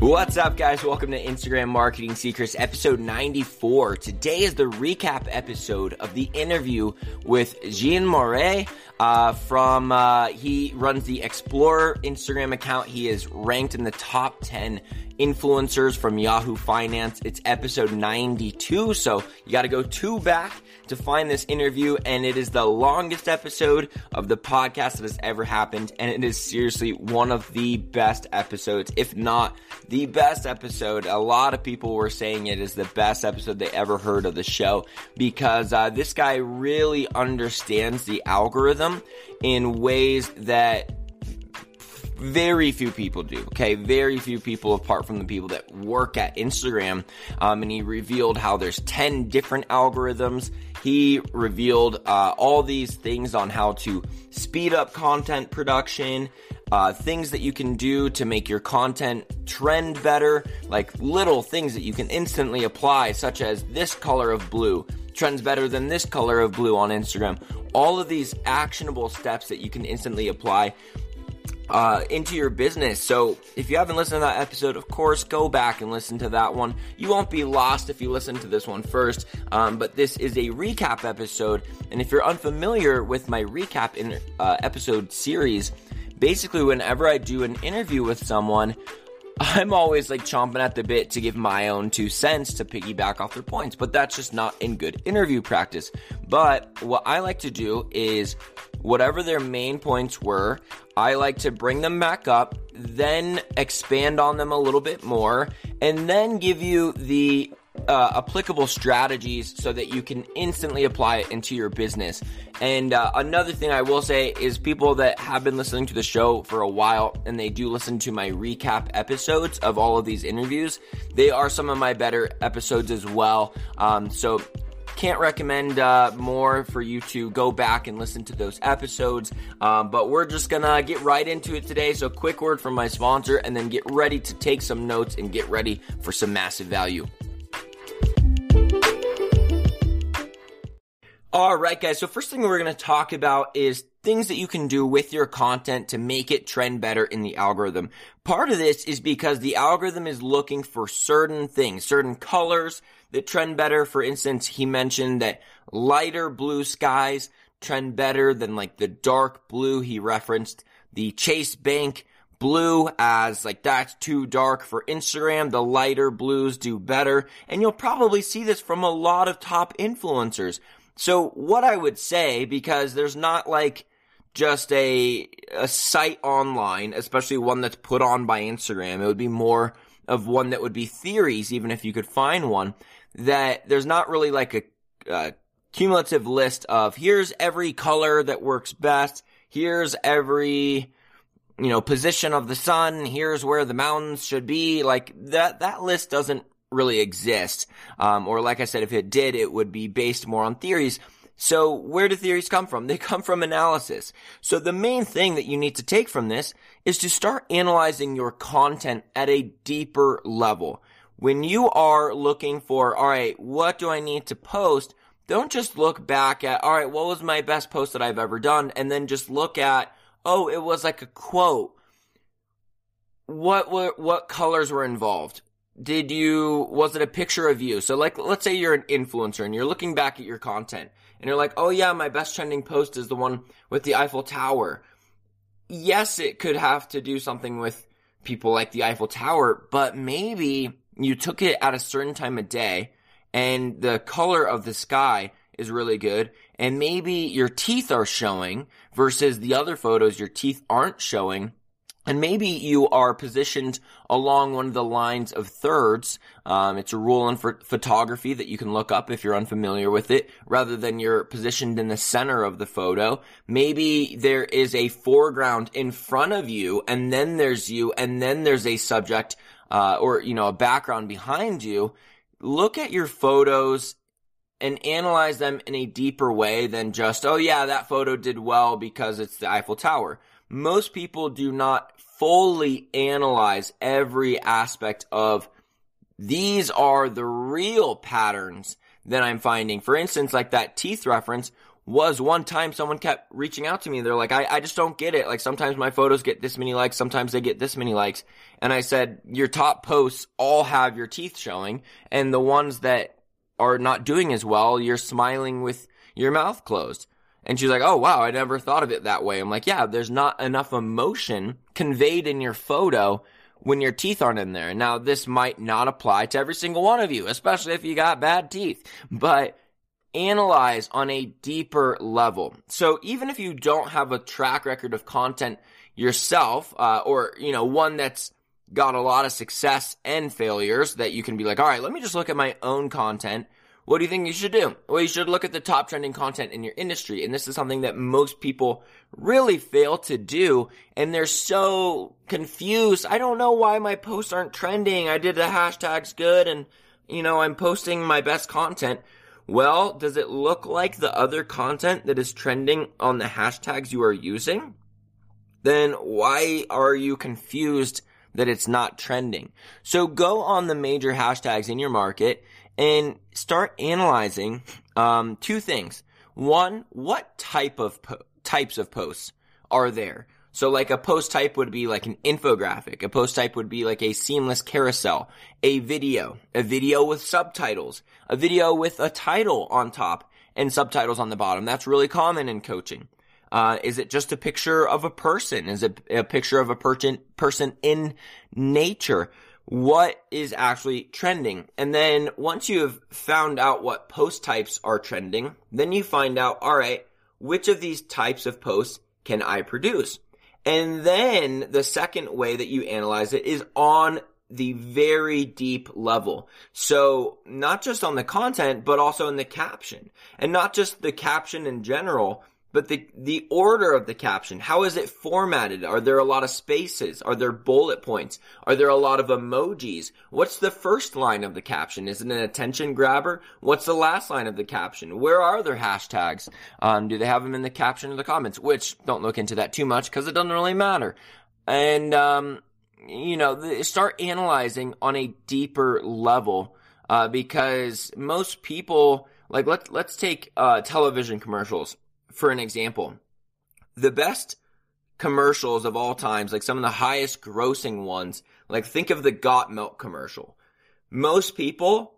What's up, guys? Welcome to Instagram Marketing Secrets, episode 94. Today is the recap episode of the interview with Jean Mouret uh, from, uh, he runs the Explorer Instagram account. He is ranked in the top 10 influencers from Yahoo Finance. It's episode 92, so you got to go two back to find this interview, and it is the longest episode of the podcast that has ever happened, and it is seriously one of the best episodes, if not the best episode. A lot of people were saying it is the best episode they ever heard of the show because uh, this guy really understands the algorithm in ways that very few people do. Okay, very few people apart from the people that work at Instagram. Um, and he revealed how there's 10 different algorithms. He revealed uh, all these things on how to speed up content production, uh, things that you can do to make your content trend better, like little things that you can instantly apply, such as this color of blue trends better than this color of blue on Instagram. All of these actionable steps that you can instantly apply uh, into your business. So if you haven't listened to that episode, of course, go back and listen to that one. You won't be lost if you listen to this one first. Um, but this is a recap episode, and if you're unfamiliar with my recap in uh, episode series, basically whenever I do an interview with someone. I'm always like chomping at the bit to give my own two cents to piggyback off their points, but that's just not in good interview practice. But what I like to do is whatever their main points were, I like to bring them back up, then expand on them a little bit more, and then give you the uh, applicable strategies so that you can instantly apply it into your business. And uh, another thing I will say is people that have been listening to the show for a while and they do listen to my recap episodes of all of these interviews, they are some of my better episodes as well. Um, so can't recommend uh, more for you to go back and listen to those episodes. Um, but we're just gonna get right into it today. So, quick word from my sponsor, and then get ready to take some notes and get ready for some massive value. All right, guys. So, first thing we're going to talk about is things that you can do with your content to make it trend better in the algorithm. Part of this is because the algorithm is looking for certain things, certain colors, that trend better. For instance, he mentioned that lighter blue skies trend better than like the dark blue. He referenced the Chase Bank blue as like that's too dark for Instagram. The lighter blues do better. And you'll probably see this from a lot of top influencers. So what I would say, because there's not like just a, a site online, especially one that's put on by Instagram. It would be more of one that would be theories, even if you could find one that there's not really like a, a cumulative list of here's every color that works best. Here's every, you know, position of the sun. Here's where the mountains should be. Like that, that list doesn't really exist. Um, or like I said, if it did, it would be based more on theories. So where do theories come from? They come from analysis. So the main thing that you need to take from this is to start analyzing your content at a deeper level when you are looking for, all right, what do I need to post? Don't just look back at, all right, what was my best post that I've ever done? And then just look at, oh, it was like a quote. What were, what colors were involved? Did you, was it a picture of you? So like, let's say you're an influencer and you're looking back at your content and you're like, oh yeah, my best trending post is the one with the Eiffel Tower. Yes, it could have to do something with people like the Eiffel Tower, but maybe you took it at a certain time of day and the color of the sky is really good and maybe your teeth are showing versus the other photos your teeth aren't showing and maybe you are positioned along one of the lines of thirds. Um, it's a rule in photography that you can look up if you're unfamiliar with it, rather than you're positioned in the center of the photo. Maybe there is a foreground in front of you, and then there's you, and then there's a subject uh, or you know a background behind you, look at your photos and analyze them in a deeper way than just oh yeah that photo did well because it's the Eiffel Tower. Most people do not fully analyze every aspect of these are the real patterns that I'm finding. For instance, like that teeth reference, was one time someone kept reaching out to me. They're like, I, I just don't get it. Like sometimes my photos get this many likes, sometimes they get this many likes. And I said, your top posts all have your teeth showing and the ones that are not doing as well, you're smiling with your mouth closed. And she's like, oh wow, I never thought of it that way. I'm like, yeah, there's not enough emotion conveyed in your photo when your teeth aren't in there. Now, this might not apply to every single one of you, especially if you got bad teeth, but analyze on a deeper level. So even if you don't have a track record of content yourself, uh, or, you know, one that's got a lot of success and failures that you can be like, all right, let me just look at my own content. What do you think you should do? Well, you should look at the top trending content in your industry. And this is something that most people really fail to do. And they're so confused. I don't know why my posts aren't trending. I did the hashtags good and, you know, I'm posting my best content. Well, does it look like the other content that is trending on the hashtags you are using? Then why are you confused that it's not trending? So go on the major hashtags in your market and start analyzing um, two things. One, what type of po- types of posts are there? So like a post type would be like an infographic. A post type would be like a seamless carousel, a video, a video with subtitles, a video with a title on top and subtitles on the bottom. That's really common in coaching. Uh, is it just a picture of a person? Is it a picture of a person, person in nature? What is actually trending? And then once you have found out what post types are trending, then you find out, all right, which of these types of posts can I produce? And then the second way that you analyze it is on the very deep level. So not just on the content, but also in the caption and not just the caption in general, but the, the order of the caption, how is it formatted? Are there a lot of spaces? Are there bullet points? Are there a lot of emojis? What's the first line of the caption? Is it an attention grabber? What's the last line of the caption? Where are their hashtags? Um, do they have them in the caption or the comments? Which don't look into that too much because it doesn't really matter. And, um, you know, start analyzing on a deeper level, uh, because most people, like, let's, let's take, uh, television commercials for an example, the best commercials of all times, like some of the highest grossing ones, like think of the Got Milk commercial. Most people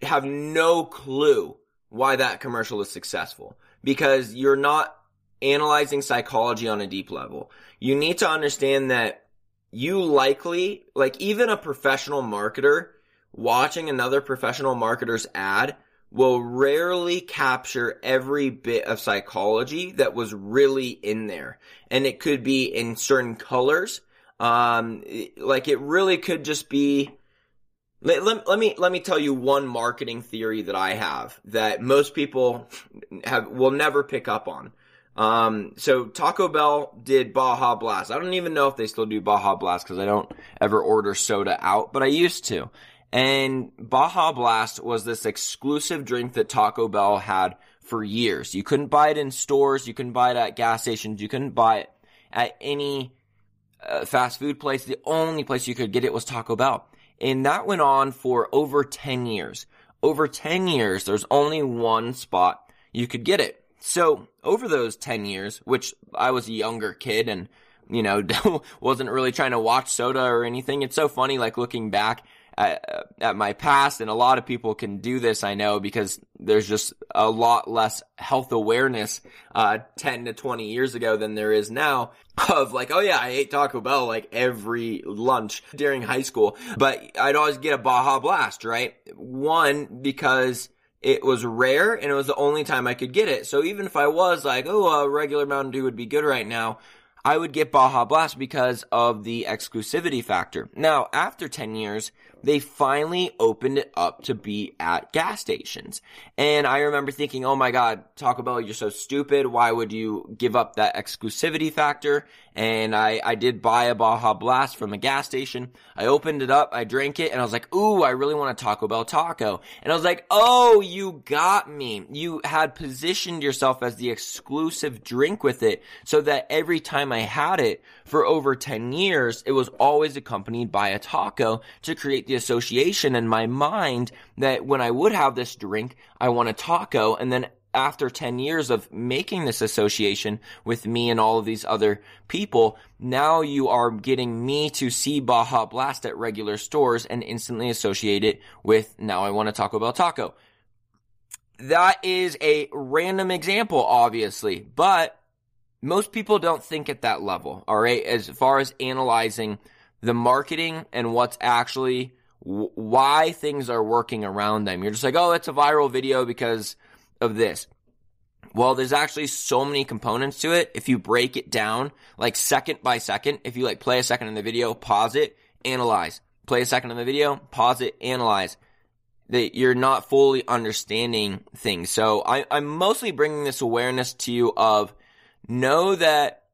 have no clue why that commercial is successful because you're not analyzing psychology on a deep level. You need to understand that you likely, like even a professional marketer watching another professional marketer's ad will rarely capture every bit of psychology that was really in there. And it could be in certain colors. Um, like it really could just be, let, let, let, me, let me tell you one marketing theory that I have that most people have, will never pick up on. Um, so Taco Bell did Baja Blast. I don't even know if they still do Baja Blast because I don't ever order soda out, but I used to. And Baja Blast was this exclusive drink that Taco Bell had for years. You couldn't buy it in stores, you couldn't buy it at gas stations, you couldn't buy it at any uh, fast food place. The only place you could get it was Taco Bell. And that went on for over 10 years. Over 10 years, there's only one spot you could get it. So, over those 10 years, which I was a younger kid and, you know, wasn't really trying to watch soda or anything, it's so funny, like looking back at, at my past, and a lot of people can do this, I know, because there's just a lot less health awareness, uh, 10 to 20 years ago than there is now of like, oh yeah, I ate Taco Bell like every lunch during high school, but I'd always get a Baja Blast, right? One, because it was rare and it was the only time I could get it. So even if I was like, oh, a regular Mountain Dew would be good right now, I would get Baja Blast because of the exclusivity factor. Now, after 10 years, they finally opened it up to be at gas stations. And I remember thinking, oh my god, Taco Bell, you're so stupid. Why would you give up that exclusivity factor? And I, I did buy a Baja Blast from a gas station. I opened it up, I drank it, and I was like, ooh, I really want a Taco Bell taco. And I was like, oh, you got me. You had positioned yourself as the exclusive drink with it so that every time I had it for over 10 years, it was always accompanied by a taco to create the association in my mind that when I would have this drink, I want a taco. And then after 10 years of making this association with me and all of these other people, now you are getting me to see Baja Blast at regular stores and instantly associate it with now I want to Taco Bell taco. That is a random example, obviously, but most people don't think at that level, alright? As far as analyzing the marketing and what's actually why things are working around them. You're just like, oh, it's a viral video because of this. Well, there's actually so many components to it. If you break it down, like second by second, if you like play a second in the video, pause it, analyze. Play a second in the video, pause it, analyze. That you're not fully understanding things. So I, I'm mostly bringing this awareness to you of know that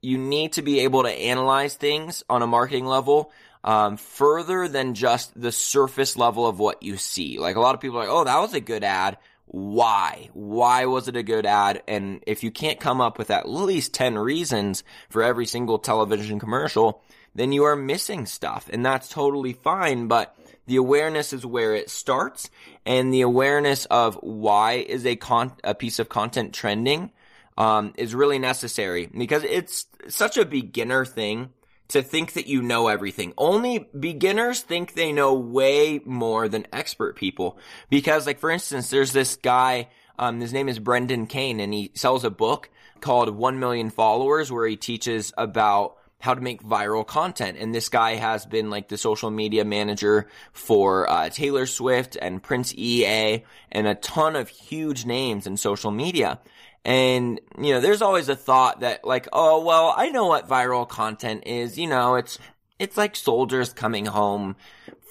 you need to be able to analyze things on a marketing level um, further than just the surface level of what you see. Like a lot of people are like, oh, that was a good ad. Why? Why was it a good ad? And if you can't come up with at least 10 reasons for every single television commercial, then you are missing stuff. And that's totally fine. But the awareness is where it starts. And the awareness of why is a con- a piece of content trending, um, is really necessary because it's such a beginner thing to think that you know everything. Only beginners think they know way more than expert people. Because like, for instance, there's this guy, um, his name is Brendan Kane and he sells a book called 1 Million Followers where he teaches about how to make viral content. And this guy has been like the social media manager for uh, Taylor Swift and Prince EA and a ton of huge names in social media. And, you know, there's always a thought that like, oh, well, I know what viral content is. You know, it's, it's like soldiers coming home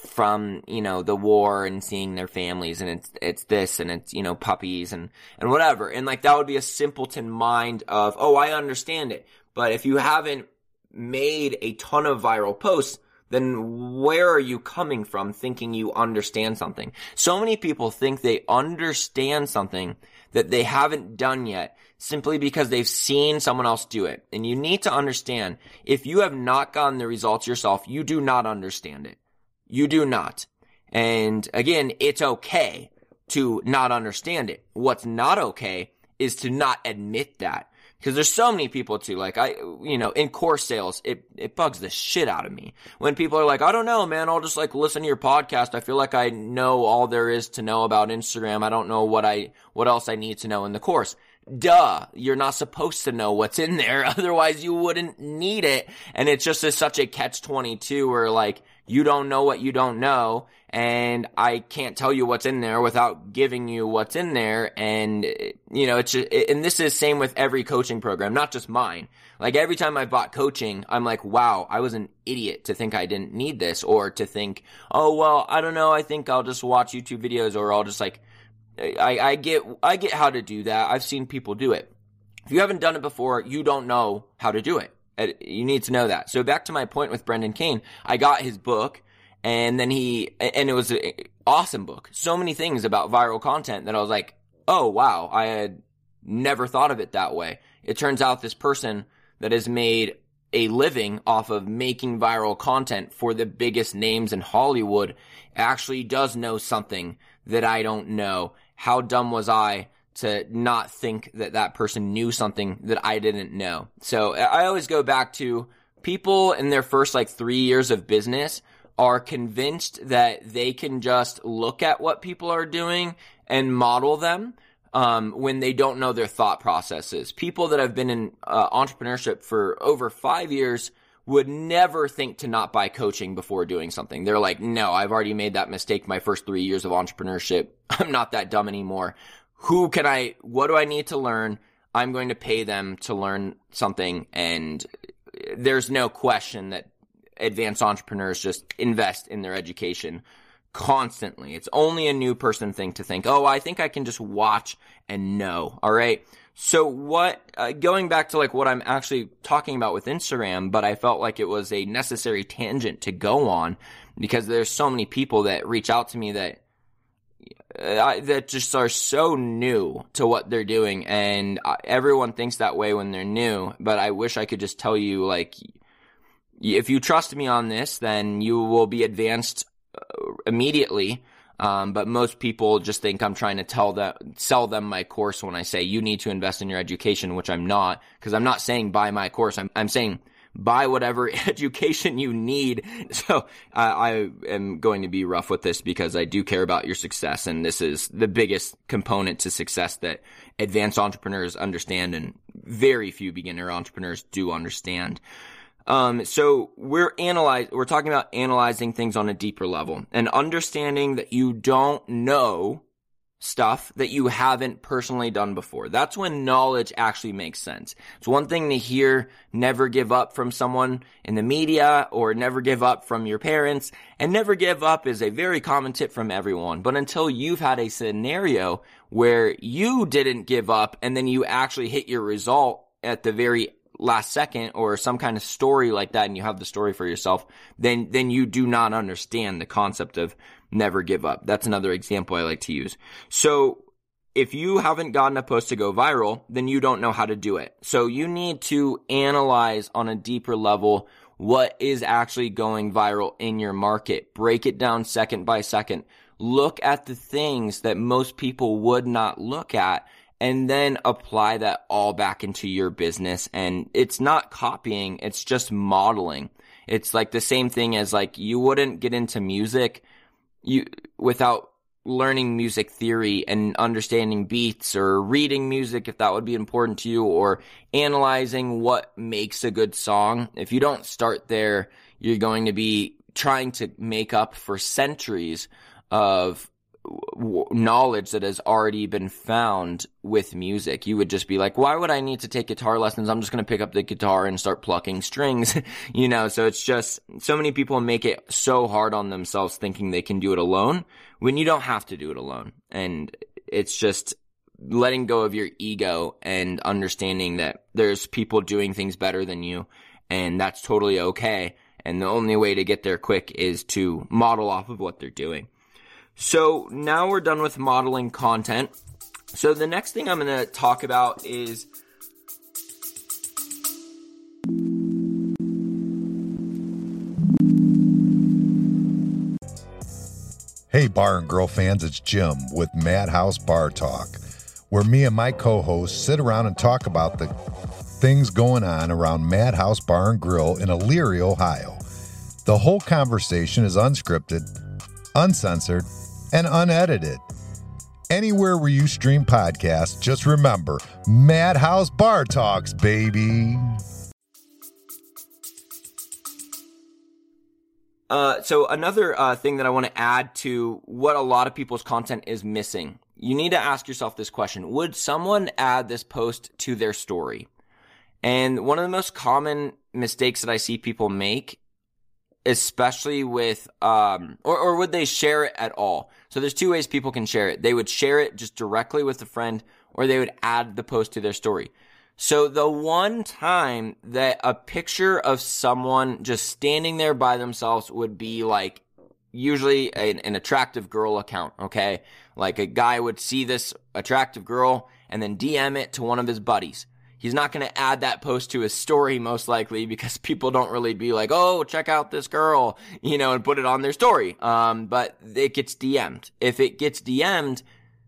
from, you know, the war and seeing their families and it's, it's this and it's, you know, puppies and, and whatever. And like that would be a simpleton mind of, oh, I understand it. But if you haven't made a ton of viral posts, then where are you coming from thinking you understand something? So many people think they understand something that they haven't done yet simply because they've seen someone else do it. And you need to understand, if you have not gotten the results yourself, you do not understand it. You do not. And again, it's okay to not understand it. What's not okay is to not admit that. Because there's so many people too, like I, you know, in course sales, it, it bugs the shit out of me. When people are like, I don't know, man, I'll just like listen to your podcast. I feel like I know all there is to know about Instagram. I don't know what I, what else I need to know in the course. Duh, you're not supposed to know what's in there. Otherwise you wouldn't need it. And it's just a, such a catch 22 where like, you don't know what you don't know and I can't tell you what's in there without giving you what's in there. And, you know, it's just, and this is same with every coaching program, not just mine. Like every time I bought coaching, I'm like, wow, I was an idiot to think I didn't need this or to think, oh, well, I don't know. I think I'll just watch YouTube videos or I'll just like, I, I get, I get how to do that. I've seen people do it. If you haven't done it before, you don't know how to do it. You need to know that. So back to my point with Brendan Kane, I got his book and then he, and it was an awesome book. So many things about viral content that I was like, oh wow, I had never thought of it that way. It turns out this person that has made a living off of making viral content for the biggest names in Hollywood actually does know something that I don't know. How dumb was I to not think that that person knew something that I didn't know? So I always go back to people in their first like three years of business are convinced that they can just look at what people are doing and model them um, when they don't know their thought processes. People that have been in uh, entrepreneurship for over five years would never think to not buy coaching before doing something. They're like, no, I've already made that mistake my first three years of entrepreneurship. I'm not that dumb anymore. Who can I, what do I need to learn? I'm going to pay them to learn something. And there's no question that advanced entrepreneurs just invest in their education constantly. It's only a new person thing to think, oh, I think I can just watch and know. All right. So what, uh, going back to like what I'm actually talking about with Instagram, but I felt like it was a necessary tangent to go on because there's so many people that reach out to me that uh, that just are so new to what they're doing and uh, everyone thinks that way when they're new but i wish i could just tell you like if you trust me on this, then you will be advanced uh, immediately. Um, but most people just think I'm trying to tell them, sell them my course when I say you need to invest in your education, which I'm not, because I'm not saying buy my course. I'm, I'm saying buy whatever education you need. So uh, I am going to be rough with this because I do care about your success, and this is the biggest component to success that advanced entrepreneurs understand, and very few beginner entrepreneurs do understand. Um, so we're analyze, we're talking about analyzing things on a deeper level and understanding that you don't know stuff that you haven't personally done before. That's when knowledge actually makes sense. It's one thing to hear never give up from someone in the media or never give up from your parents and never give up is a very common tip from everyone. But until you've had a scenario where you didn't give up and then you actually hit your result at the very last second or some kind of story like that and you have the story for yourself, then, then you do not understand the concept of never give up. That's another example I like to use. So if you haven't gotten a post to go viral, then you don't know how to do it. So you need to analyze on a deeper level what is actually going viral in your market. Break it down second by second. Look at the things that most people would not look at and then apply that all back into your business. And it's not copying, it's just modeling. It's like the same thing as like you wouldn't get into music you without learning music theory and understanding beats or reading music if that would be important to you or analyzing what makes a good song. If you don't start there, you're going to be trying to make up for centuries of knowledge that has already been found with music. You would just be like, why would I need to take guitar lessons? I'm just going to pick up the guitar and start plucking strings, you know? So it's just, so many people make it so hard on themselves thinking they can do it alone when you don't have to do it alone. And it's just letting go of your ego and understanding that there's people doing things better than you and that's totally okay. And the only way to get there quick is to model off of what they're doing. So now we're done with modeling content. So the next thing I'm going to talk about is Hey, Bar and Grill fans, it's Jim with Madhouse Bar Talk, where me and my co hosts sit around and talk about the things going on around Madhouse Bar and Grill in Elyria, Ohio. The whole conversation is unscripted, uncensored, and unedited. Anywhere where you stream podcasts, just remember Madhouse Bar Talks, baby. Uh, so another uh, thing that I want to add to what a lot of people's content is missing, you need to ask yourself this question: Would someone add this post to their story? And one of the most common mistakes that I see people make especially with um or, or would they share it at all so there's two ways people can share it. They would share it just directly with a friend or they would add the post to their story. So the one time that a picture of someone just standing there by themselves would be like usually an, an attractive girl account okay? Like a guy would see this attractive girl and then dm it to one of his buddies He's not going to add that post to his story most likely because people don't really be like, "Oh, check out this girl," you know, and put it on their story. Um, but it gets DM'd. If it gets DM'd,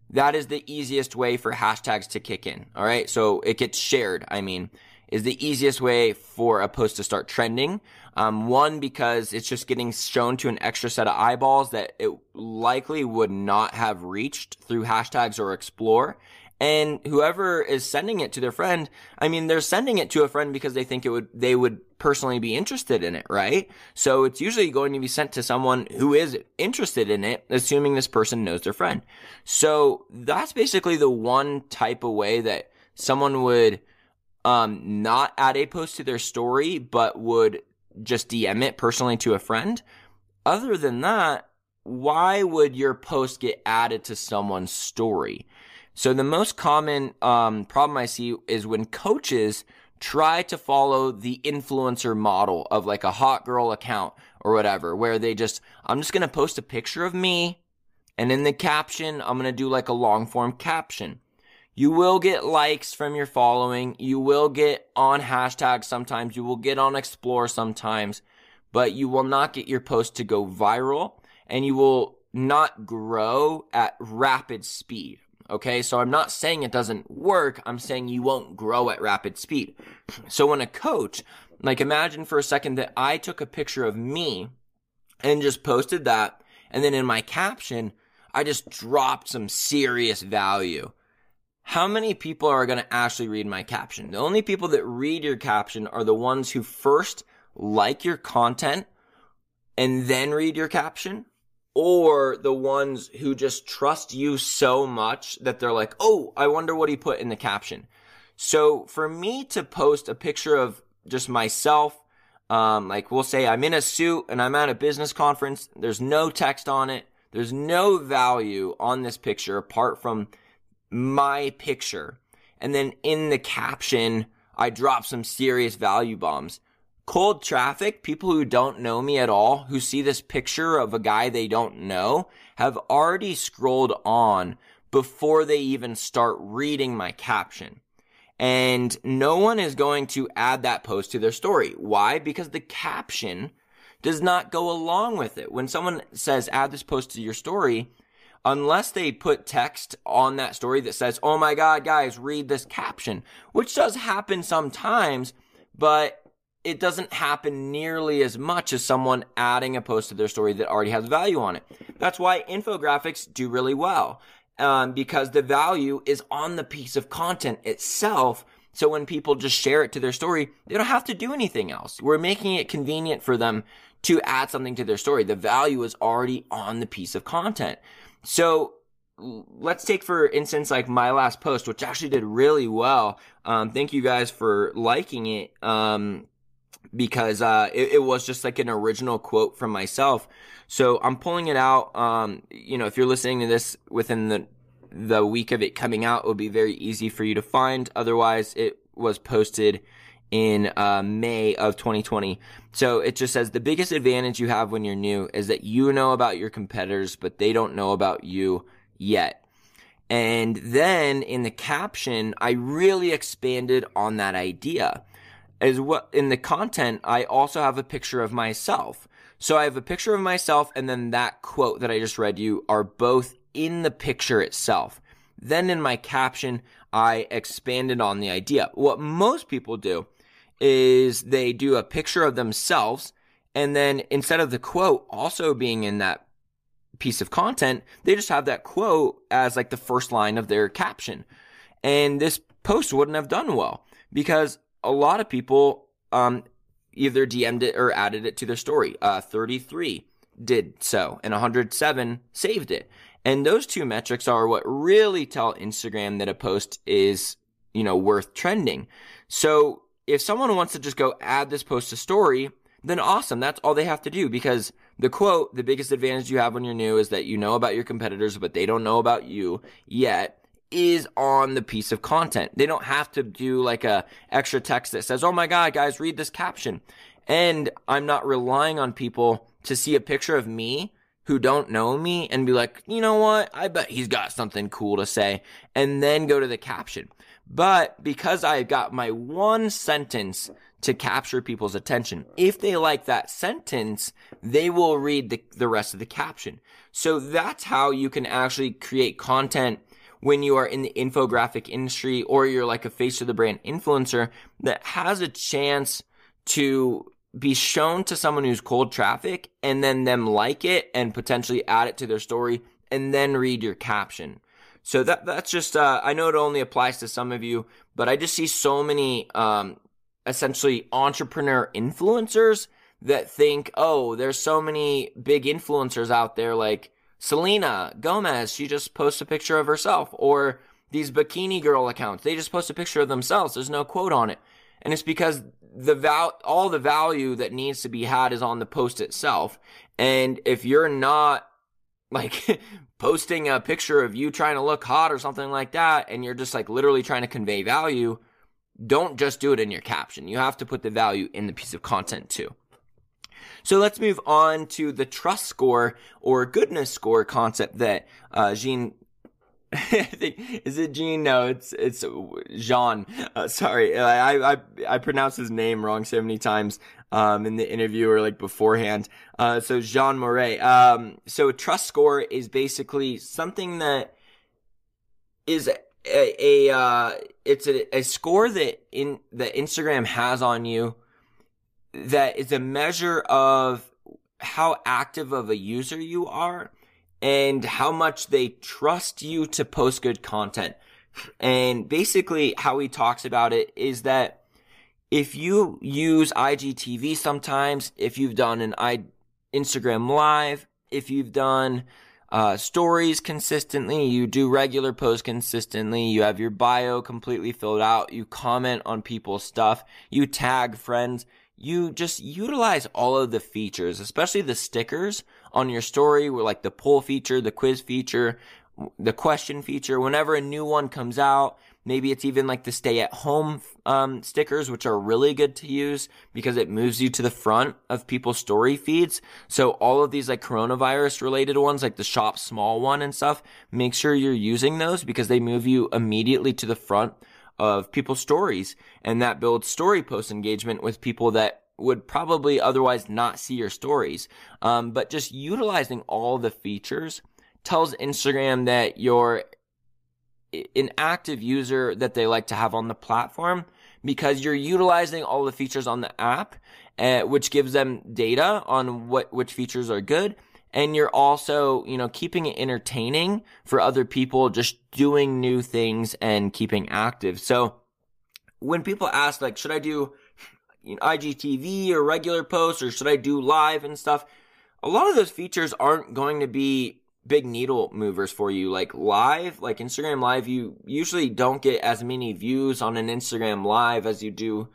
that is the easiest way for hashtags to kick in. All right. So it gets shared. I mean, is the easiest way for a post to start trending. Um, one, because it's just getting shown to an extra set of eyeballs that it likely would not have reached through hashtags or explore. And whoever is sending it to their friend, I mean, they're sending it to a friend because they think it would, they would personally be interested in it, right? So it's usually going to be sent to someone who is interested in it, assuming this person knows their friend. So that's basically the one type of way that someone would, um, not add a post to their story, but would just DM it personally to a friend. Other than that, why would your post get added to someone's story? So the most common um, problem I see is when coaches try to follow the influencer model of like a hot girl account or whatever, where they just, I'm just going to post a picture of me and in the caption, I'm going to do like a long form caption. You will get likes from your following. You will get on hashtags sometimes. You will get on explore sometimes, but you will not get your post to go viral and you will not grow at rapid speed. Okay, so I'm not saying it doesn't work. I'm saying you won't grow at rapid speed. So when a coach, like imagine for a second that I took a picture of me and just posted that. And then in my caption, I just dropped some serious value. How many people are going to actually read my caption? The only people that read your caption are the ones who first like your content and then read your caption or the ones who just trust you so much that they're like, oh, I wonder what he put in the caption. So for me to post a picture of just myself, um, like we'll say I'm in a suit and I'm at a business conference, there's no text on it, there's no value on this picture apart from my picture. And then in the caption, I drop some serious value bombs cold traffic, people who don't know me at all, who see this picture of a guy they don't know, have already scrolled on before they even start reading my caption. And no one is going to add that post to their story. Why? Because the caption does not go along with it. When someone says add this post to your story, unless they put text on that story that says, Oh my God, guys, read this caption, which does happen sometimes, but it doesn't happen nearly as much as someone adding a post to their story that already has value on it. That's why infographics do really well. Um, because the value is on the piece of content itself. So when people just share it to their story, they don't have to do anything else. We're making it convenient for them to add something to their story. The value is already on the piece of content. So let's take for instance like my last post, which actually did really well. Um, thank you guys for liking it. Um, because uh, it, it, was just like an original quote from myself. So I'm pulling it out. Um, you know, if you're listening to this within the the week of it coming out, it would be very easy for you to find. Otherwise, it was posted in uh, May of 2020. So it just says the biggest advantage you have when you're new is that you know about your competitors, but they don't know about you yet. And then in the caption, I really expanded on that idea as what in the content, I also have a picture of myself. So I have a picture of myself and then that quote that I just read you are both in the picture itself. Then in my caption, I expanded on the idea. What most people do is they do a picture of themselves and then instead of the quote also being in that piece of content, they just have that quote as like the first line of their caption. And this post wouldn't have done well because a lot of people um, either DM'd it or added it to their story. Uh, 33 did so, and 107 saved it. And those two metrics are what really tell Instagram that a post is, you know, worth trending. So if someone wants to just go add this post to story, then awesome. That's all they have to do because the quote, the biggest advantage you have when you're new is that you know about your competitors, but they don't know about you yet is on the piece of content. They don't have to do like a extra text that says, "Oh my god, guys, read this caption." And I'm not relying on people to see a picture of me who don't know me and be like, "You know what? I bet he's got something cool to say." And then go to the caption. But because I've got my one sentence to capture people's attention, if they like that sentence, they will read the, the rest of the caption. So that's how you can actually create content when you are in the infographic industry or you're like a face of the brand influencer that has a chance to be shown to someone who's cold traffic and then them like it and potentially add it to their story and then read your caption. So that that's just uh, I know it only applies to some of you, but I just see so many um, essentially entrepreneur influencers that think, oh, there's so many big influencers out there like Selena Gomez, she just posts a picture of herself. Or these bikini girl accounts, they just post a picture of themselves. There's no quote on it. And it's because the val, all the value that needs to be had is on the post itself. And if you're not like posting a picture of you trying to look hot or something like that, and you're just like literally trying to convey value, don't just do it in your caption. You have to put the value in the piece of content too. So let's move on to the trust score or goodness score concept that uh, Jean is it Jean? No, it's it's Jean. Uh, sorry, I, I I pronounced his name wrong so many times um, in the interview or like beforehand. Uh, so Jean Mouret. Um, so trust score is basically something that is a, a uh, it's a, a score that in that Instagram has on you that is a measure of how active of a user you are and how much they trust you to post good content. And basically how he talks about it is that if you use IGTV sometimes, if you've done an I Instagram live, if you've done uh, stories consistently, you do regular posts consistently, you have your bio completely filled out, you comment on people's stuff, you tag friends, you just utilize all of the features, especially the stickers on your story, like the poll feature, the quiz feature, the question feature. Whenever a new one comes out, maybe it's even like the stay at home um, stickers, which are really good to use because it moves you to the front of people's story feeds. So all of these like coronavirus related ones, like the shop small one and stuff, make sure you're using those because they move you immediately to the front of people's stories and that builds story post engagement with people that would probably otherwise not see your stories. Um, but just utilizing all the features tells Instagram that you're an active user that they like to have on the platform because you're utilizing all the features on the app, uh, which gives them data on what which features are good and you're also, you know, keeping it entertaining for other people, just doing new things and keeping active. So when people ask, like, should I do you know, IGTV or regular posts or should I do live and stuff? A lot of those features aren't going to be big needle movers for you. Like live, like Instagram live, you usually don't get as many views on an Instagram live as you do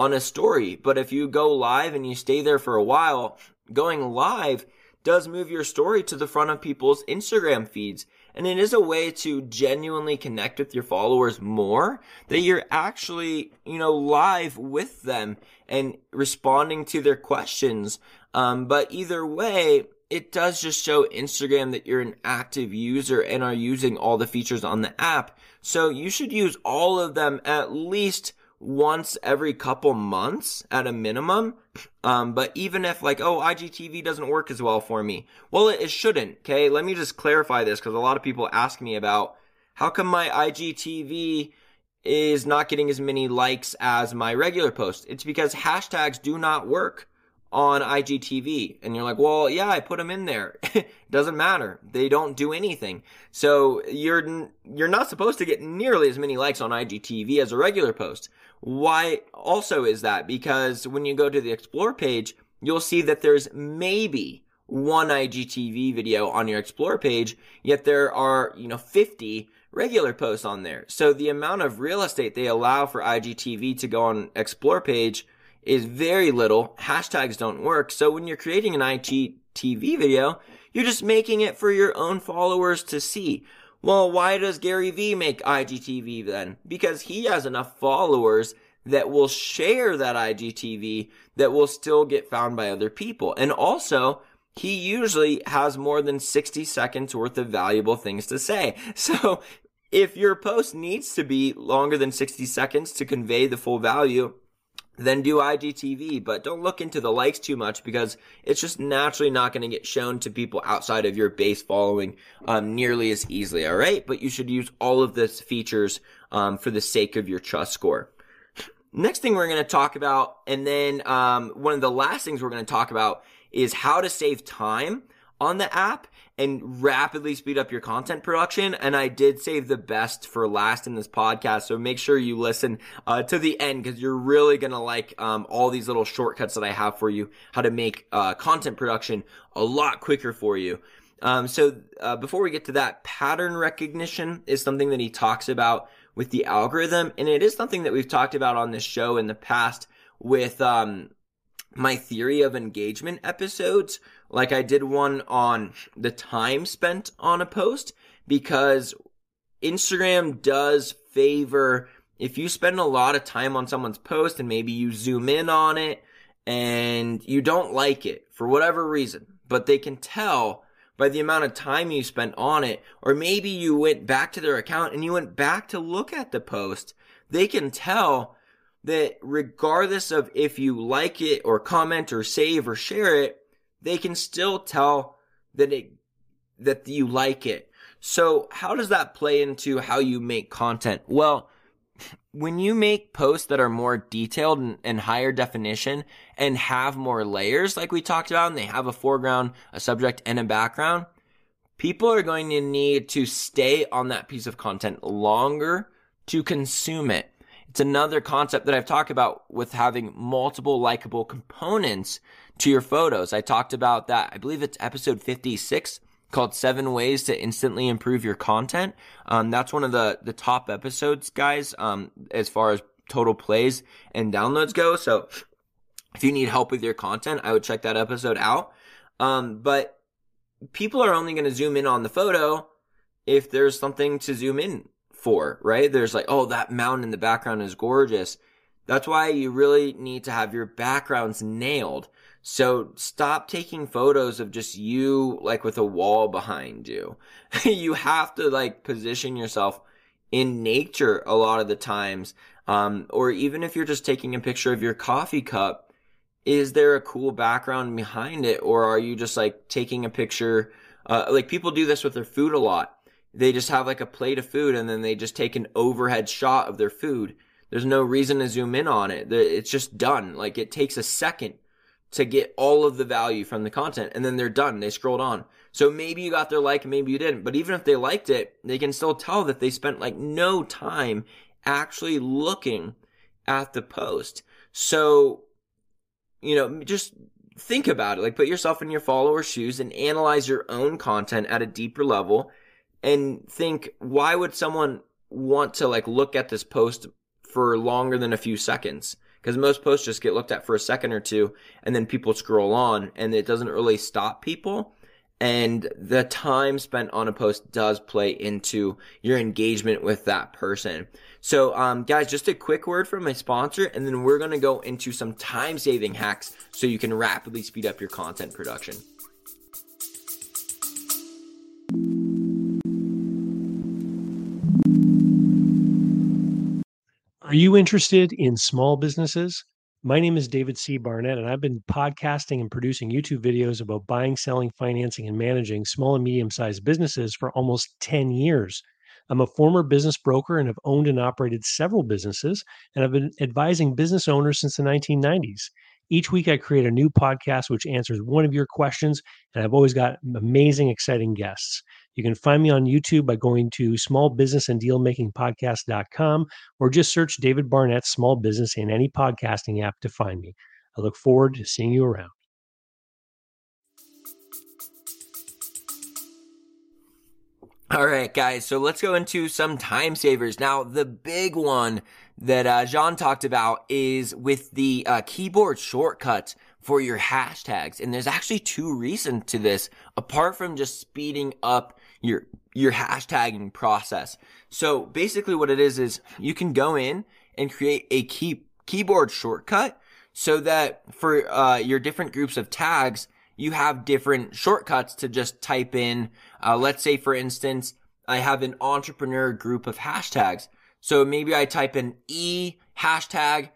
on a story. But if you go live and you stay there for a while, going live does move your story to the front of people's Instagram feeds. And it is a way to genuinely connect with your followers more that you're actually, you know, live with them and responding to their questions. Um, but either way, it does just show Instagram that you're an active user and are using all the features on the app. So you should use all of them at least once every couple months at a minimum. Um, but even if like, oh, IGTV doesn't work as well for me. Well, it, it shouldn't. Okay. Let me just clarify this because a lot of people ask me about how come my IGTV is not getting as many likes as my regular post. It's because hashtags do not work on IGTV. And you're like, well, yeah, I put them in there. Doesn't matter. They don't do anything. So you're, you're not supposed to get nearly as many likes on IGTV as a regular post. Why also is that? Because when you go to the explore page, you'll see that there's maybe one IGTV video on your explore page, yet there are, you know, 50 regular posts on there. So the amount of real estate they allow for IGTV to go on explore page is very little. Hashtags don't work. So when you're creating an IGTV video, you're just making it for your own followers to see. Well, why does Gary Vee make IGTV then? Because he has enough followers that will share that IGTV that will still get found by other people. And also, he usually has more than 60 seconds worth of valuable things to say. So if your post needs to be longer than 60 seconds to convey the full value, then do IGTV, but don't look into the likes too much because it's just naturally not going to get shown to people outside of your base following um, nearly as easily. All right, but you should use all of this features um, for the sake of your trust score. Next thing we're going to talk about, and then um, one of the last things we're going to talk about is how to save time on the app and rapidly speed up your content production. And I did save the best for last in this podcast. So make sure you listen uh, to the end because you're really going to like um, all these little shortcuts that I have for you, how to make uh, content production a lot quicker for you. Um, so uh, before we get to that, pattern recognition is something that he talks about with the algorithm. And it is something that we've talked about on this show in the past with um, my theory of engagement episodes. Like I did one on the time spent on a post because Instagram does favor if you spend a lot of time on someone's post and maybe you zoom in on it and you don't like it for whatever reason, but they can tell by the amount of time you spent on it. Or maybe you went back to their account and you went back to look at the post. They can tell that regardless of if you like it or comment or save or share it, they can still tell that it, that you like it. So how does that play into how you make content? Well, when you make posts that are more detailed and, and, higher definition and have more layers, like we talked about, and they have a foreground, a subject, and a background, people are going to need to stay on that piece of content longer to consume it. It's another concept that I've talked about with having multiple likable components to your photos. I talked about that. I believe it's episode 56 called seven ways to instantly improve your content. Um, that's one of the, the top episodes, guys, um, as far as total plays and downloads go. So if you need help with your content, I would check that episode out. Um, but people are only going to zoom in on the photo if there's something to zoom in for, right? There's like, oh, that mountain in the background is gorgeous. That's why you really need to have your backgrounds nailed. So stop taking photos of just you like with a wall behind you. you have to like position yourself in nature a lot of the times. Um, or even if you're just taking a picture of your coffee cup, is there a cool background behind it? Or are you just like taking a picture? Uh, like people do this with their food a lot they just have like a plate of food and then they just take an overhead shot of their food. There's no reason to zoom in on it. It's just done. Like it takes a second to get all of the value from the content and then they're done. They scrolled on. So maybe you got their like, maybe you didn't. But even if they liked it, they can still tell that they spent like no time actually looking at the post. So, you know, just think about it. Like put yourself in your follower's shoes and analyze your own content at a deeper level and think, why would someone want to like look at this post for longer than a few seconds? Because most posts just get looked at for a second or two and then people scroll on and it doesn't really stop people. And the time spent on a post does play into your engagement with that person. So, um, guys, just a quick word from my sponsor, and then we're to go into some time saving hacks so you can rapidly speed up your content production. Are you interested in small businesses? My name is David C. Barnett, and I've been podcasting and producing YouTube videos about buying, selling, financing, and managing small and medium sized businesses for almost 10 years. I'm a former business broker and have owned and operated several businesses, and I've been advising business owners since the 1990s. Each week, I create a new podcast which answers one of your questions, and I've always got amazing, exciting guests. You can find me on YouTube by going to smallbusinessanddealmakingpodcast.com or just search David Barnett Small Business in any podcasting app to find me. I look forward to seeing you around. All right, guys. So let's go into some time savers. Now, the big one that uh, Jean talked about is with the uh, keyboard shortcuts for your hashtags. And there's actually two reasons to this, apart from just speeding up your your hashtagging process. So basically what it is is you can go in and create a key keyboard shortcut so that for uh, your different groups of tags, you have different shortcuts to just type in. Uh, let's say, for instance, I have an entrepreneur group of hashtags. So maybe I type in E hashtag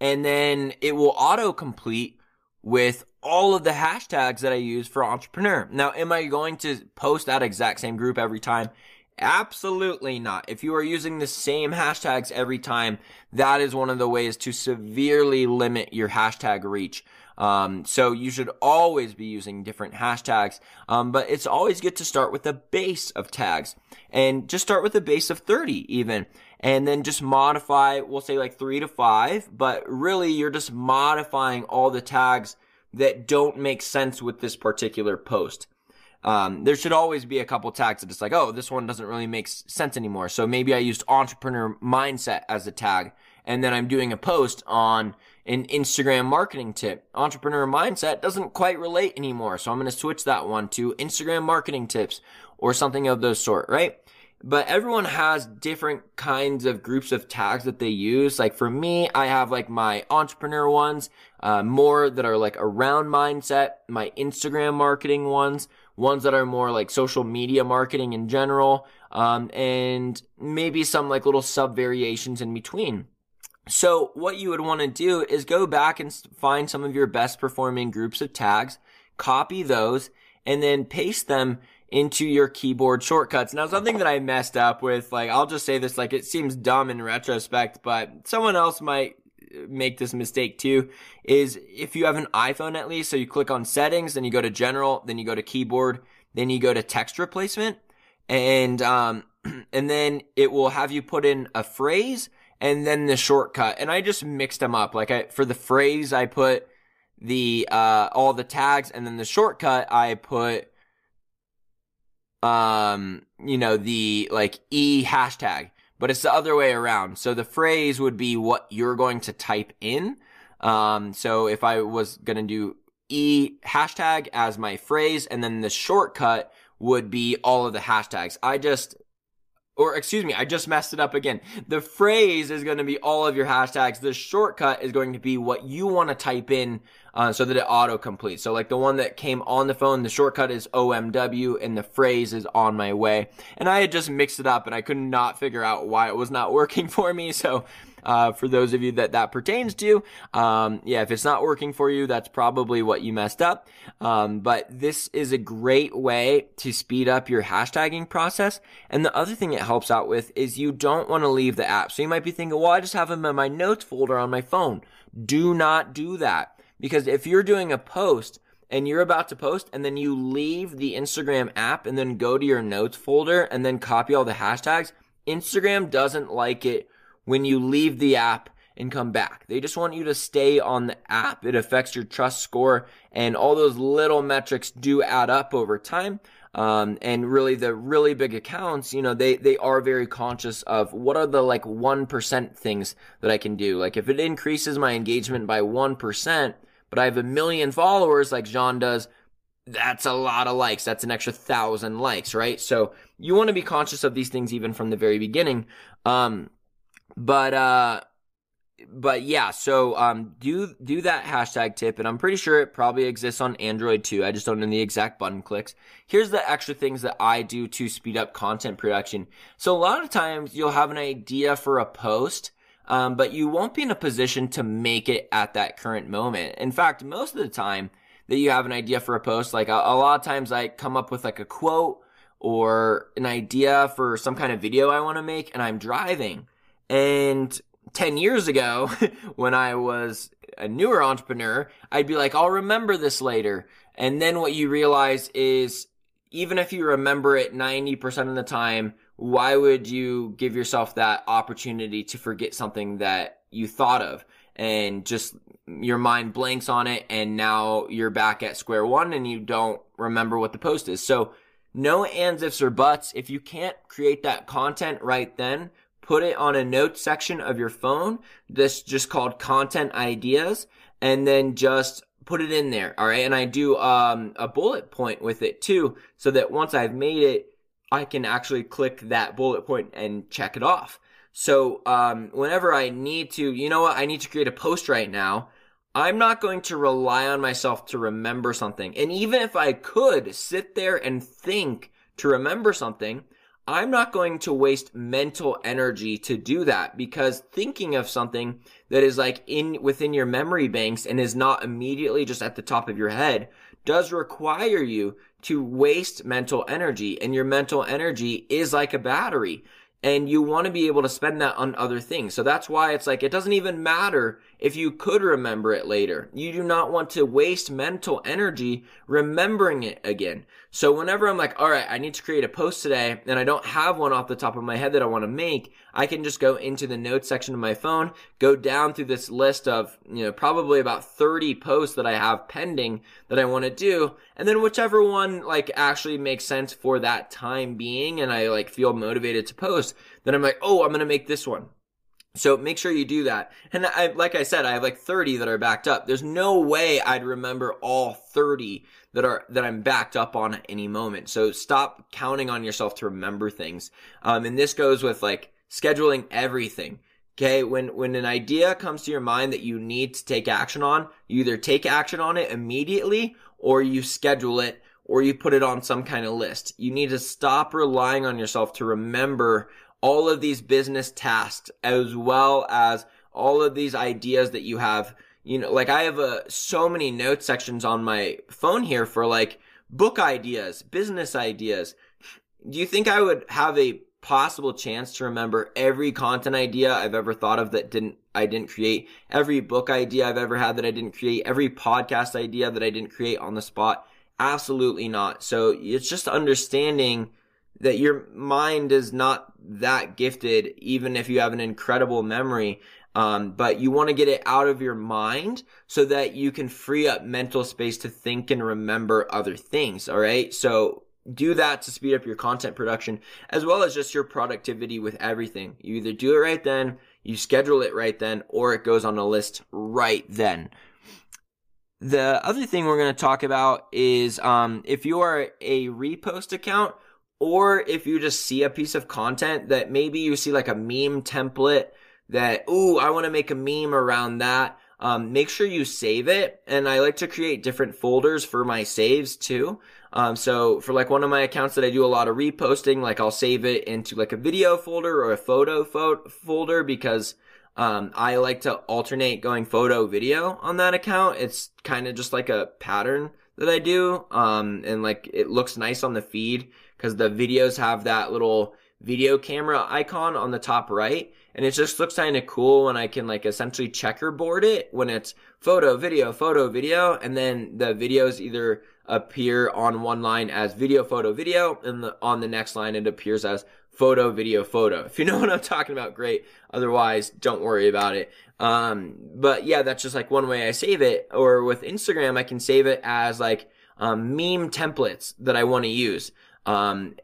and then it will auto complete with all of the hashtags that I use for entrepreneur. Now, am I going to post that exact same group every time? Absolutely not. If you are using the same hashtags every time, that is one of the ways to severely limit your hashtag reach. Um, so you should always be using different hashtags. Um, but it's always good to start with a base of tags and just start with a base of 30 even. And then just modify, we'll say like three to five, but really you're just modifying all the tags that don't make sense with this particular post. Um, there should always be a couple tags that it's like, oh, this one doesn't really make sense anymore. So maybe I used entrepreneur mindset as a tag, and then I'm doing a post on an Instagram marketing tip. Entrepreneur mindset doesn't quite relate anymore, so I'm going to switch that one to Instagram marketing tips or something of those sort, right? but everyone has different kinds of groups of tags that they use. Like for me, I have like my entrepreneur ones, uh, more that are like around mindset, my Instagram marketing ones, ones that are more like social media marketing in general, um, and maybe some like little sub variations in between. So what you would want to do is go back and find some of your best performing groups of tags, copy those, and then paste them into your keyboard shortcuts. Now, something that I messed up with, like, I'll just say this, like, it seems dumb in retrospect, but someone else might make this mistake too, is if you have an iPhone at least, so you click on settings, then you go to general, then you go to keyboard, then you go to text replacement, and, um, and then it will have you put in a phrase and then the shortcut. And I just mixed them up. Like I, for the phrase, I put the, uh, all the tags and then the shortcut, I put, um, you know, the like E hashtag, but it's the other way around. So the phrase would be what you're going to type in. Um, so if I was going to do E hashtag as my phrase and then the shortcut would be all of the hashtags. I just or excuse me, I just messed it up again. The phrase is going to be all of your hashtags. The shortcut is going to be what you want to type in uh, so that it auto completes. So like the one that came on the phone, the shortcut is OMW and the phrase is on my way. And I had just mixed it up and I could not figure out why it was not working for me. So uh, for those of you that that pertains to. Um, yeah, if it's not working for you, that's probably what you messed up. Um, but this is a great way to speed up your hashtagging process. And the other thing it helps out with is you don't want to leave the app. So you might be thinking, well, I just have them in my notes folder on my phone. Do not do that. Because if you're doing a post and you're about to post and then you leave the Instagram app and then go to your notes folder and then copy all the hashtags, Instagram doesn't like it when you leave the app and come back. They just want you to stay on the app. It affects your trust score and all those little metrics do add up over time. Um, and really the really big accounts, you know, they, they are very conscious of what are the like 1% things that I can do. Like if it increases my engagement by 1%, but I have a million followers like Jean does, that's a lot of likes. That's an extra thousand likes, right? So you want to be conscious of these things even from the very beginning. Um, but uh but yeah, so um do do that hashtag tip and I'm pretty sure it probably exists on Android too. I just don't know the exact button clicks. Here's the extra things that I do to speed up content production. So a lot of times you'll have an idea for a post um, but you won't be in a position to make it at that current moment. In fact, most of the time that you have an idea for a post, like a, a lot of times I come up with like a quote or an idea for some kind of video I want to make and I'm driving. And 10 years ago, when I was a newer entrepreneur, I'd be like, I'll remember this later. And then what you realize is even if you remember it 90% of the time, why would you give yourself that opportunity to forget something that you thought of and just your mind blanks on it and now you're back at square one and you don't remember what the post is. So no ands, ifs, or buts. If you can't create that content right then, put it on a note section of your phone. This just called content ideas and then just put it in there. All right. And I do, um, a bullet point with it too. So that once I've made it, I can actually click that bullet point and check it off. So, um, whenever I need to, you know what? I need to create a post right now. I'm not going to rely on myself to remember something. And even if I could sit there and think to remember something, I'm not going to waste mental energy to do that because thinking of something that is like in within your memory banks and is not immediately just at the top of your head does require you to waste mental energy and your mental energy is like a battery and you want to be able to spend that on other things. So that's why it's like, it doesn't even matter if you could remember it later. You do not want to waste mental energy remembering it again. So whenever I'm like, all right, I need to create a post today and I don't have one off the top of my head that I want to make, I can just go into the notes section of my phone, go down through this list of, you know, probably about 30 posts that I have pending that I want to do. And then whichever one like actually makes sense for that time being and I like feel motivated to post, then I'm like, oh, I'm going to make this one. So make sure you do that. And I, like I said, I have like 30 that are backed up. There's no way I'd remember all 30 that are, that I'm backed up on at any moment. So stop counting on yourself to remember things. Um, and this goes with like scheduling everything. Okay. When, when an idea comes to your mind that you need to take action on, you either take action on it immediately or you schedule it or you put it on some kind of list. You need to stop relying on yourself to remember all of these business tasks as well as all of these ideas that you have. You know, like I have uh, so many note sections on my phone here for like book ideas, business ideas. Do you think I would have a possible chance to remember every content idea I've ever thought of that didn't I didn't create, every book idea I've ever had that I didn't create, every podcast idea that I didn't create on the spot? Absolutely not. So it's just understanding that your mind is not that gifted, even if you have an incredible memory. Um, but you want to get it out of your mind so that you can free up mental space to think and remember other things. All right. So do that to speed up your content production as well as just your productivity with everything. You either do it right then, you schedule it right then, or it goes on a list right then. The other thing we're going to talk about is um, if you are a repost account, or if you just see a piece of content that maybe you see like a meme template that, ooh, I want to make a meme around that. Um, make sure you save it. And I like to create different folders for my saves too. Um, so for like one of my accounts that I do a lot of reposting, like I'll save it into like a video folder or a photo fo- folder because um, I like to alternate going photo video on that account. It's kind of just like a pattern that I do. Um, and like it looks nice on the feed because the videos have that little video camera icon on the top right. And it just looks kind of cool when I can like essentially checkerboard it when it's photo, video, photo, video. And then the videos either appear on one line as video, photo, video. And the, on the next line, it appears as photo, video, photo. If you know what I'm talking about, great. Otherwise, don't worry about it. Um, but yeah, that's just like one way I save it. Or with Instagram, I can save it as like, um, meme templates that I want to use. Um,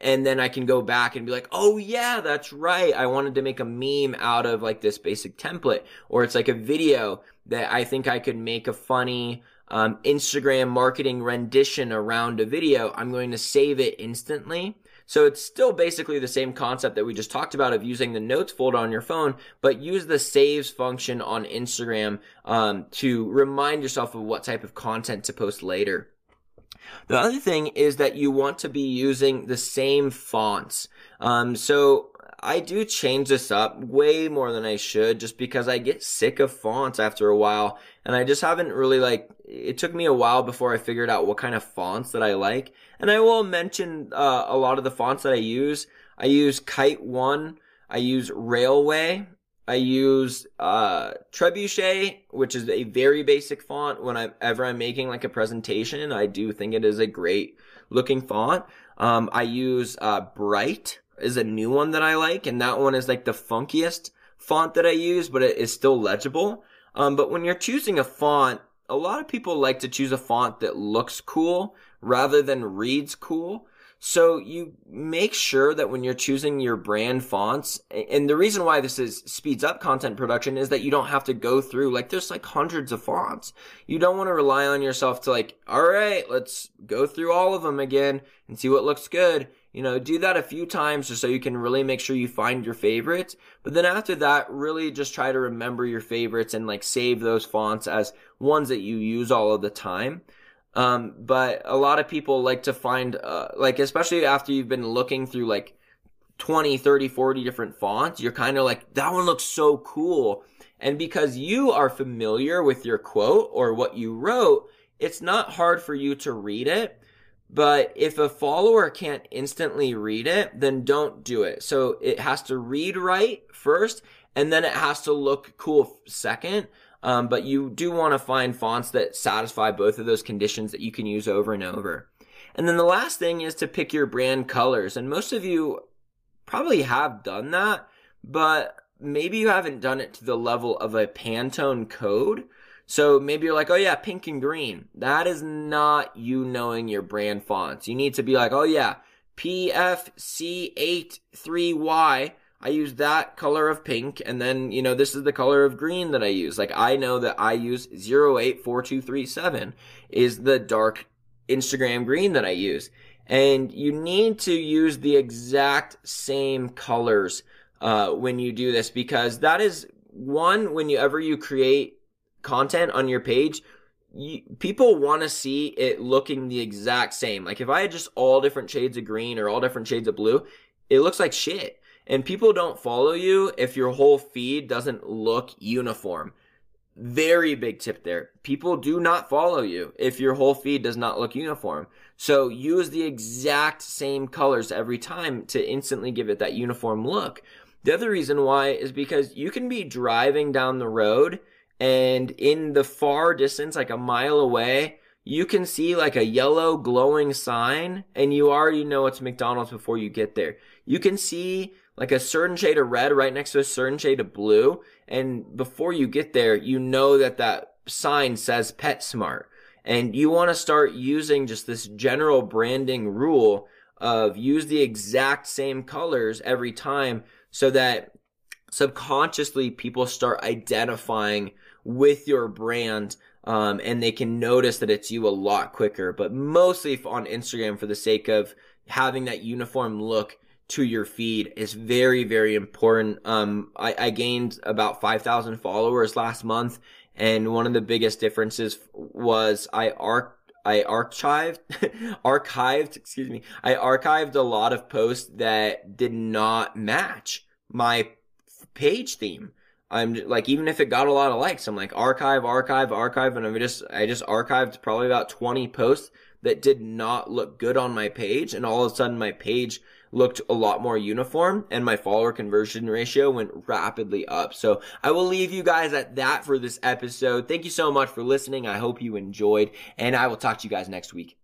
and then I can go back and be like, oh yeah, that's right. I wanted to make a meme out of like this basic template, or it's like a video that I think I could make a funny, um, Instagram marketing rendition around a video. I'm going to save it instantly. So it's still basically the same concept that we just talked about of using the notes folder on your phone, but use the saves function on Instagram um, to remind yourself of what type of content to post later. The other thing is that you want to be using the same fonts. Um, so I do change this up way more than I should just because I get sick of fonts after a while and I just haven't really like, it took me a while before I figured out what kind of fonts that I like. And I will mention, uh, a lot of the fonts that I use. I use Kite One. I use Raleway. I use uh, Trebuchet, which is a very basic font. Whenever I'm making like a presentation, I do think it is a great looking font. Um, I use uh, Bright is a new one that I like, and that one is like the funkiest font that I use, but it is still legible. Um, but when you're choosing a font, a lot of people like to choose a font that looks cool rather than reads cool. So you make sure that when you're choosing your brand fonts, and the reason why this is speeds up content production is that you don't have to go through like there's like hundreds of fonts. You don't want to rely on yourself to like, all right, let's go through all of them again and see what looks good. You know, do that a few times just so you can really make sure you find your favorites. But then after that, really just try to remember your favorites and like save those fonts as ones that you use all of the time. Um, but a lot of people like to find, uh, like, especially after you've been looking through like 20, 30, 40 different fonts, you're kind of like, that one looks so cool. And because you are familiar with your quote or what you wrote, it's not hard for you to read it. But if a follower can't instantly read it, then don't do it. So it has to read right first, and then it has to look cool second. Um, but you do want to find fonts that satisfy both of those conditions that you can use over and over. And then the last thing is to pick your brand colors. And most of you probably have done that, but maybe you haven't done it to the level of a Pantone code. So maybe you're like, oh yeah, pink and green. That is not you knowing your brand fonts. You need to be like, oh yeah, PFC83Y I use that color of pink, and then, you know, this is the color of green that I use. Like, I know that I use 084237 is the dark Instagram green that I use. And you need to use the exact same colors, uh, when you do this because that is one, whenever you create content on your page, you, people want to see it looking the exact same. Like if I had just all different shades of green or all different shades of blue, it looks like shit. And people don't follow you if your whole feed doesn't look uniform. Very big tip there. People do not follow you if your whole feed does not look uniform. So use the exact same colors every time to instantly give it that uniform look. The other reason why is because you can be driving down the road and in the far distance, like a mile away, you can see like a yellow glowing sign and you already know it's McDonald's before you get there. You can see like a certain shade of red right next to a certain shade of blue. And before you get there, you know that that sign says PetSmart. And you want to start using just this general branding rule of use the exact same colors every time so that subconsciously people start identifying with your brand um, and they can notice that it's you a lot quicker but mostly on instagram for the sake of having that uniform look to your feed is very very important um, I, I gained about 5000 followers last month and one of the biggest differences was i arc I archived, archived, excuse me. I archived a lot of posts that did not match my page theme. I'm like, even if it got a lot of likes, I'm like archive, archive, archive, and I just, I just archived probably about 20 posts that did not look good on my page, and all of a sudden my page looked a lot more uniform and my follower conversion ratio went rapidly up. So I will leave you guys at that for this episode. Thank you so much for listening. I hope you enjoyed and I will talk to you guys next week.